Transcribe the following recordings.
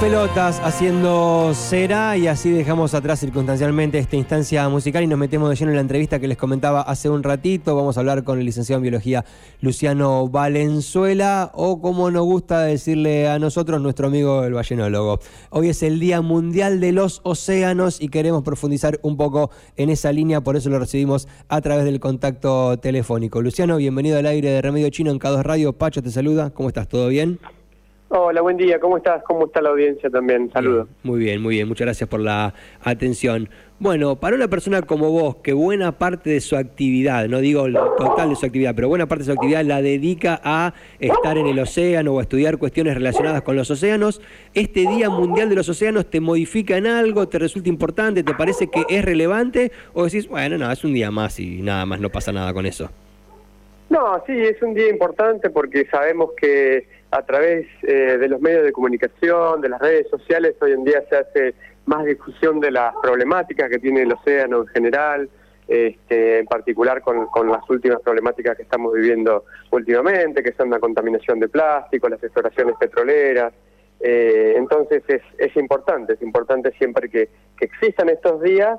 pelotas haciendo cera y así dejamos atrás circunstancialmente esta instancia musical y nos metemos de lleno en la entrevista que les comentaba hace un ratito. Vamos a hablar con el licenciado en biología Luciano Valenzuela o como nos gusta decirle a nosotros nuestro amigo el ballenólogo. Hoy es el Día Mundial de los Océanos y queremos profundizar un poco en esa línea, por eso lo recibimos a través del contacto telefónico. Luciano, bienvenido al aire de Remedio Chino en K2 Radio. Pacho te saluda, ¿cómo estás? ¿Todo bien? Hola, buen día, ¿cómo estás? ¿Cómo está la audiencia también? Saludos. Muy bien, muy bien, muchas gracias por la atención. Bueno, para una persona como vos, que buena parte de su actividad, no digo total de su actividad, pero buena parte de su actividad la dedica a estar en el océano o a estudiar cuestiones relacionadas con los océanos, ¿este Día Mundial de los Océanos te modifica en algo, te resulta importante, te parece que es relevante o decís, bueno, no, es un día más y nada más, no pasa nada con eso? No, sí, es un día importante porque sabemos que a través eh, de los medios de comunicación, de las redes sociales, hoy en día se hace más difusión de las problemáticas que tiene el océano en general, este, en particular con, las últimas problemáticas que estamos viviendo últimamente, que son la contaminación de plástico, las exploraciones petroleras. Eh, entonces es, es importante, es importante siempre que, que existan estos días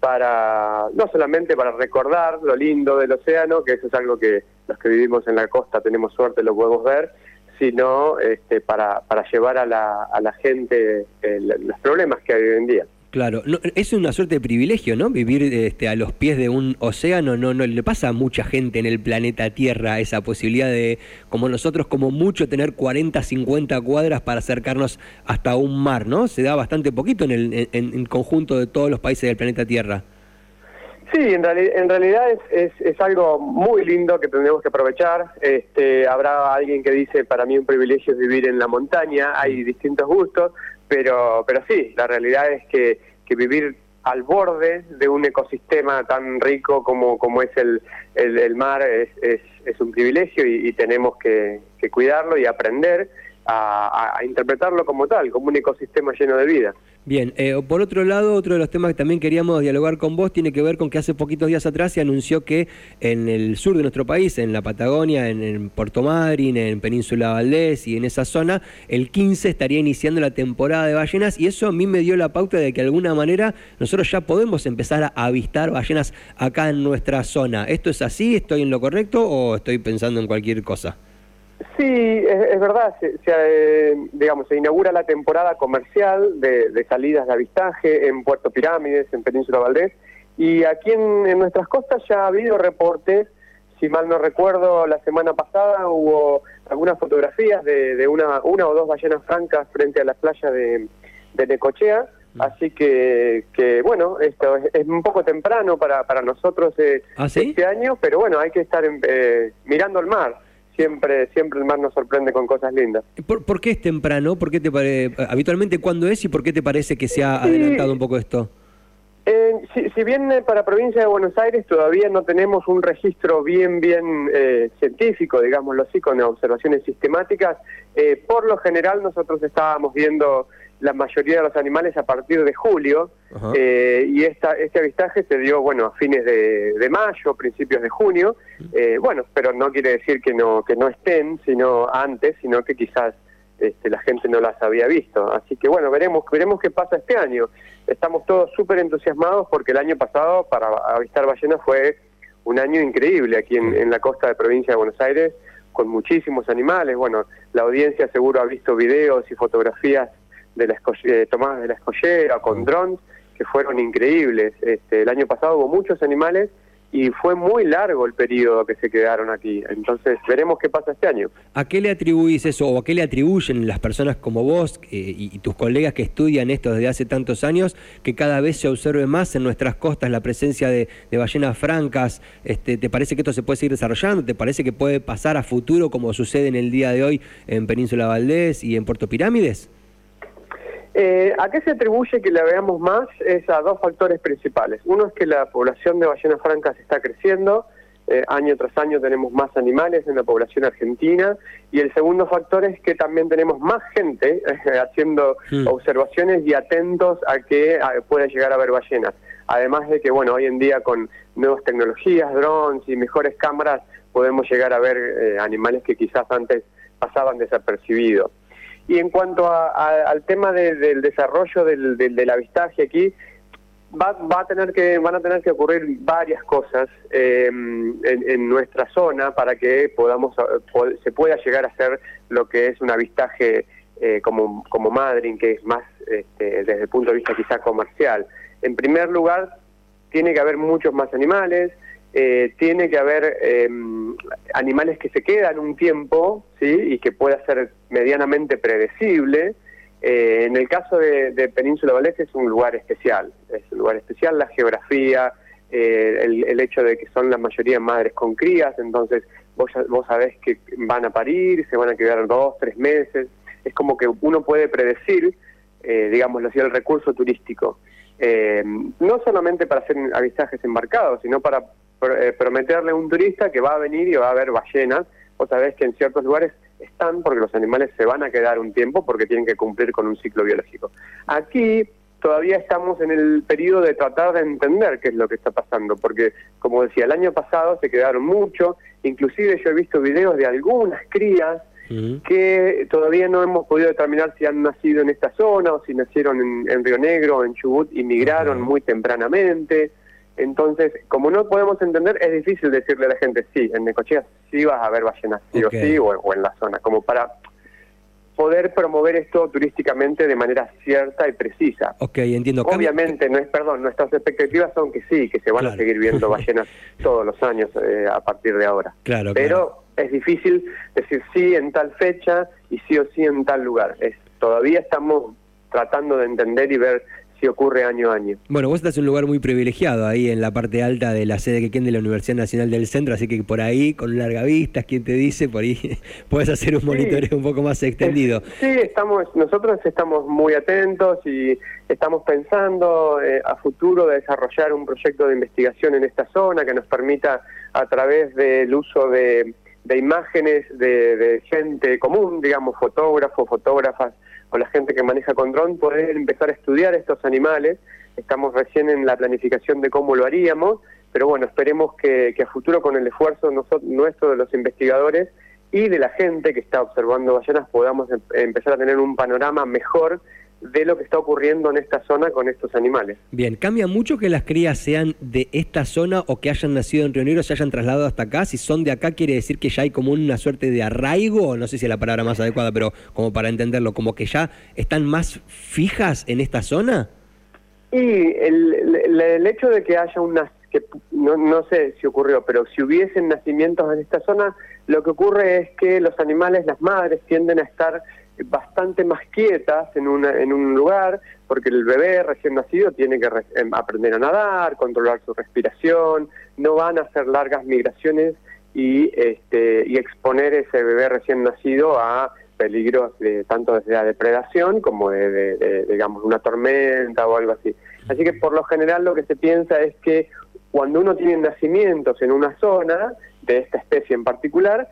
para no solamente para recordar lo lindo del océano, que eso es algo que los que vivimos en la costa tenemos suerte, lo podemos ver, sino este, para, para llevar a la, a la gente los problemas que hay hoy en día. Claro, es una suerte de privilegio, ¿no? Vivir este, a los pies de un océano, no, no le pasa a mucha gente en el planeta Tierra esa posibilidad de, como nosotros, como mucho, tener 40, 50 cuadras para acercarnos hasta un mar, ¿no? Se da bastante poquito en el en conjunto de todos los países del planeta Tierra. Sí, en, realidad es, es, algo muy lindo que tendremos que aprovechar. Este, habrá alguien que dice, para mí un privilegio es vivir en la montaña, hay distintos gustos, pero, pero sí, la realidad es que, que vivir al borde de un ecosistema tan rico como, como es el, el, mar es, es, es, un privilegio y, tenemos que, que, cuidarlo y aprender a interpretarlo como tal, como un ecosistema lleno de vida. Bien, eh, por otro lado, otro de los temas que también queríamos dialogar con vos tiene que ver con que hace poquitos días atrás se anunció que en el sur de nuestro país, en la Patagonia, en, Puerto Madryn, en Península Valdés y en esa zona, el 15 estaría iniciando la temporada de ballenas y eso a mí me dio la pauta de que de alguna manera nosotros ya podemos empezar a avistar ballenas acá en nuestra zona. ¿Esto es así? ¿Estoy en lo correcto o estoy pensando en cualquier cosa? Sí, es, verdad, se, eh, digamos, se inaugura la temporada comercial de, salidas de avistaje en Puerto Pirámides, en Península Valdés, y aquí en, nuestras costas ya ha habido reportes, si mal no recuerdo, la semana pasada hubo algunas fotografías de, una, una o dos ballenas francas frente a la playa de, Necochea, mm. Así que, que bueno, esto es, un poco temprano para, para nosotros eh, ¿Ah, este año, pero bueno, hay que estar eh, mirando al mar siempre siempre el mar nos sorprende con cosas lindas. ¿Por, qué es temprano? ¿Por qué te pare... Habitualmente, ¿cuándo es y por qué te parece que se ha adelantado un poco esto? Eh, si, bien eh, para provincia de Buenos Aires todavía no tenemos un registro bien, bien eh, científico, digámoslo así, con observaciones sistemáticas, por lo general nosotros estábamos viendo la mayoría de los animales a partir de julio eh, y esta, este avistaje se dio bueno a fines de, mayo, principios de junio, eh, bueno, pero no quiere decir que no que no estén, sino antes, sino que quizás este, la gente no las había visto. Así que bueno, veremos veremos qué pasa este año. Estamos todos súper entusiasmados porque el año pasado para avistar ballenas fue un año increíble aquí en, en la costa de provincia de Buenos Aires con muchísimos animales. Bueno, la audiencia seguro ha visto videos y fotografías de la eh, tomadas de la escollera con drones que fueron increíbles. Este, el año pasado hubo muchos animales y fue muy largo el periodo que se quedaron aquí. Entonces veremos qué pasa este año. ¿A qué le atribuís eso o a qué le atribuyen las personas como vos eh, y, tus colegas que estudian esto desde hace tantos años que cada vez se observe más en nuestras costas la presencia de, ballenas francas? Este, ¿Te parece que esto se puede seguir desarrollando? ¿Te parece que puede pasar a futuro como sucede en el día de hoy en Península Valdés y en Puerto Pirámides? Eh, ¿A qué se atribuye que la veamos más? Es a dos factores principales. Uno es que la población de ballenas francas está creciendo, eh, año tras año tenemos más animales en la población argentina, y el segundo factor es que también tenemos más gente eh, haciendo hmm. observaciones y atentos a que pueda llegar a ver ballenas. Además de que, bueno, hoy en día con nuevas tecnologías, drones y mejores cámaras, podemos llegar a ver animales que quizás antes pasaban desapercibidos. Y en cuanto al tema del desarrollo del, del, avistaje aquí, va, va, a tener que van a tener que ocurrir varias cosas eh, en, nuestra zona para que podamos se pueda llegar a hacer lo que es un avistaje eh, como como Madrid, que es más este, desde el punto de vista quizá comercial. En primer lugar, tiene que haber muchos más animales, eh, tiene que haber em, animales que se quedan un tiempo ¿sí? y que pueda ser medianamente predecible. Eh, en el caso de, Península Valdés es un lugar especial, es un lugar especial, la geografía, eh, el, hecho de que son la mayoría madres con crías, entonces vos, vos sabés que van a parir, se van a quedar dos, tres meses, es como que uno puede predecir, digámoslo así, el recurso turístico. no solamente para hacer avistajes embarcados, sino para eh, prometerle a un turista que va a venir y va a ver ballenas. O sabés que en ciertos lugares están porque los animales se van a quedar un tiempo porque tienen que cumplir con un ciclo biológico. Aquí todavía estamos en el periodo de tratar de entender qué es lo que está pasando, porque como decía, el año pasado se quedaron mucho, inclusive yo he visto videos de algunas crías que todavía no hemos podido determinar si han nacido en esta zona o si nacieron en, Río Negro, en Chubut y migraron muy tempranamente. Entonces, como no podemos entender, es difícil decirle a la gente, sí, en Necochea sí vas a ver ballenas, sí o sí, o, en la zona, como para poder promover esto turísticamente de manera cierta y precisa. Ok, entiendo. Obviamente, no es, perdón, nuestras expectativas son que sí, que se van a seguir viendo ballenas todos los años eh, a partir de ahora. Claro, Pero es difícil decir sí en tal fecha y sí o sí en tal lugar. Es, todavía estamos tratando de entender y ver si ocurre año a año. Bueno, vos estás en un lugar muy privilegiado ahí en la parte alta de la sede que tiene de la Universidad Nacional del Centro, así que por ahí, con larga vista, quien te dice, por ahí puedes hacer un monitoreo un poco más extendido. Sí, estamos, nosotros estamos muy atentos y estamos pensando eh, a futuro de desarrollar un proyecto de investigación en esta zona que nos permita, a través del uso de, imágenes de, de gente común, digamos, fotógrafos, fotógrafas, o la gente que maneja con dron poder empezar a estudiar estos animales. Estamos recién en la planificación de cómo lo haríamos, pero bueno, esperemos que, a futuro con el esfuerzo nuestro de los investigadores y de la gente que está observando ballenas podamos em, empezar a tener un panorama mejor de lo que está ocurriendo en esta zona con estos animales. Bien, ¿cambia mucho que las crías sean de esta zona o que hayan nacido en Río Negro, se hayan trasladado hasta acá? Si son de acá, quiere decir que ya hay como una suerte de arraigo, no sé si es la palabra más adecuada, pero como para entenderlo, como que ya están más fijas en esta zona. Y el, hecho de que haya unas, que no, no sé si ocurrió, pero si hubiesen nacimientos en esta zona, lo que ocurre es que los animales, las madres, tienden a estar bastante más quietas en, una, en un lugar, porque el bebé recién nacido tiene que em, aprender a nadar, controlar su respiración, no van a hacer largas migraciones y, este, y exponer ese bebé recién nacido a peligros de, tanto desde la depredación como de, digamos, una tormenta o algo así. Así que por lo general lo que se piensa es que cuando uno tiene nacimientos en una zona, de esta especie en particular,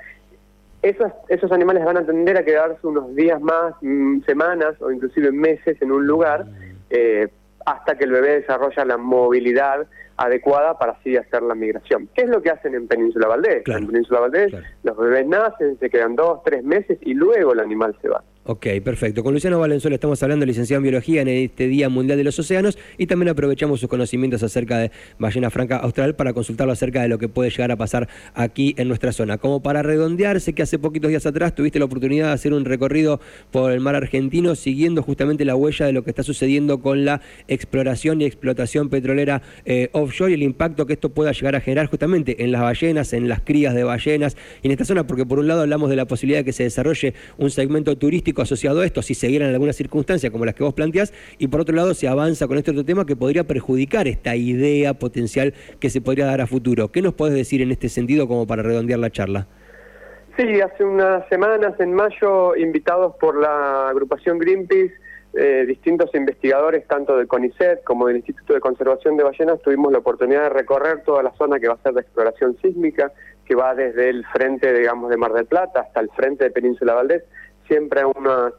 esos, esos animales van a tender a quedarse unos días más, mm, semanas o inclusive meses en un lugar eh, hasta que el bebé desarrolla la movilidad adecuada para así hacer la migración. ¿Qué es lo que hacen en Península Valdés? en Península Valdés los bebés nacen, se quedan dos, tres meses y luego el animal se va. Ok, perfecto. Con Luciano Valenzuela estamos hablando, licenciado en Biología, en este Día Mundial de los Océanos y también aprovechamos sus conocimientos acerca de ballena franca austral para consultarlo acerca de lo que puede llegar a pasar aquí en nuestra zona. Como para redondear, sé que hace poquitos días atrás tuviste la oportunidad de hacer un recorrido por el mar argentino siguiendo justamente la huella de lo que está sucediendo con la exploración y explotación petrolera eh, offshore y el impacto que esto pueda llegar a generar justamente en las ballenas, en las crías de ballenas y en esta zona, porque por un lado hablamos de la posibilidad de que se desarrolle un segmento turístico asociado a esto, si se dieran algunas circunstancias como las que vos planteás, y por otro lado se avanza con este otro tema que podría perjudicar esta idea potencial que se podría dar a futuro. ¿Qué nos podés decir en este sentido como para redondear la charla? Sí, hace unas semanas, en mayo, invitados por la agrupación Greenpeace, eh, distintos investigadores, tanto del CONICET como del Instituto de Conservación de Ballenas, tuvimos la oportunidad de recorrer toda la zona que va a ser de exploración sísmica, que va desde el frente, digamos, de Mar del Plata hasta el frente de Península Valdés, siempre a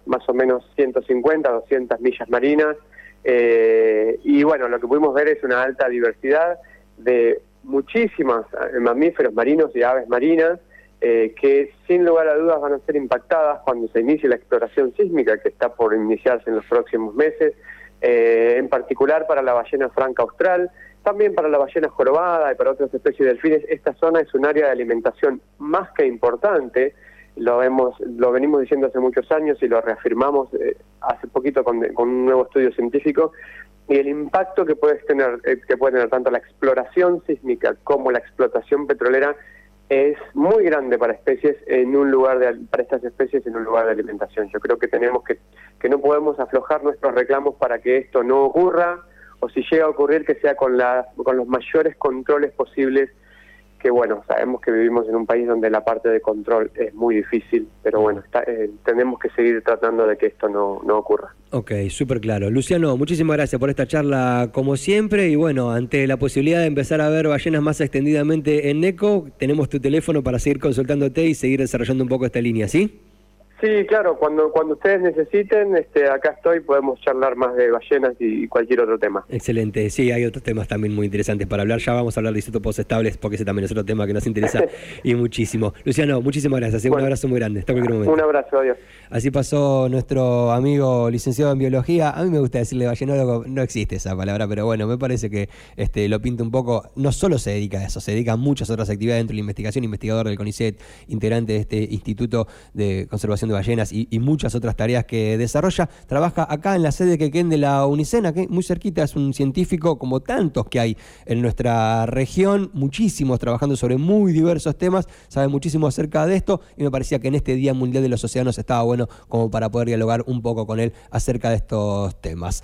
más o menos 150, 200 millas marinas. Eh, y bueno, lo que pudimos ver es una alta diversidad de muchísimos eh, mamíferos marinos y aves marinas eh, que sin lugar a dudas van a ser impactadas cuando se inicie la exploración sísmica que está por iniciarse en los próximos meses, en particular para la ballena franca austral, también para la ballena jorobada y para otras especies de delfines. Esta zona es un área de alimentación más que importante, lo, hemos, lo venimos diciendo hace muchos años y lo reafirmamos eh, hace poquito con, con, un nuevo estudio científico, y el impacto que puede tener, que puede tener tanto la exploración sísmica como la explotación petrolera es muy grande para especies en un lugar de, para estas especies en un lugar de alimentación. Yo creo que tenemos que que no podemos aflojar nuestros reclamos para que esto no ocurra o si llega a ocurrir que sea con la, con los mayores controles posibles que bueno, sabemos que vivimos en un país donde la parte de control es muy difícil, pero bueno, eh, tenemos que seguir tratando de que esto no, no ocurra. Ok, súper claro. Luciano, muchísimas gracias por esta charla como siempre y bueno, ante la posibilidad de empezar a ver ballenas más extendidamente en NECO, tenemos tu teléfono para seguir consultándote y seguir desarrollando un poco esta línea, ¿sí? Sí, claro, cuando, cuando ustedes necesiten, este, acá estoy, podemos charlar más de ballenas y cualquier otro tema. Excelente, sí, hay otros temas también muy interesantes para hablar, ya vamos a hablar de isótopos estables, porque ese también es otro tema que nos interesa y muchísimo. Luciano, muchísimas gracias, un abrazo muy grande, hasta cualquier momento. Un abrazo, adiós. Así pasó nuestro amigo licenciado en biología, a mí me gusta decirle ballenólogo, no existe esa palabra, pero bueno, me parece que este, lo pinta un poco, no solo se dedica a eso, se dedica a muchas otras actividades dentro de la investigación, investigador del CONICET, integrante de este Instituto de Conservación de Ballenas y, muchas otras tareas que desarrolla. Trabaja acá en la sede que queden de la Unicena, que muy cerquita es un científico como tantos que hay en nuestra región, muchísimos trabajando sobre muy diversos temas, sabe muchísimo acerca de esto y me parecía que en este Día Mundial de los Océanos estaba bueno como para poder dialogar un poco con él acerca de estos temas.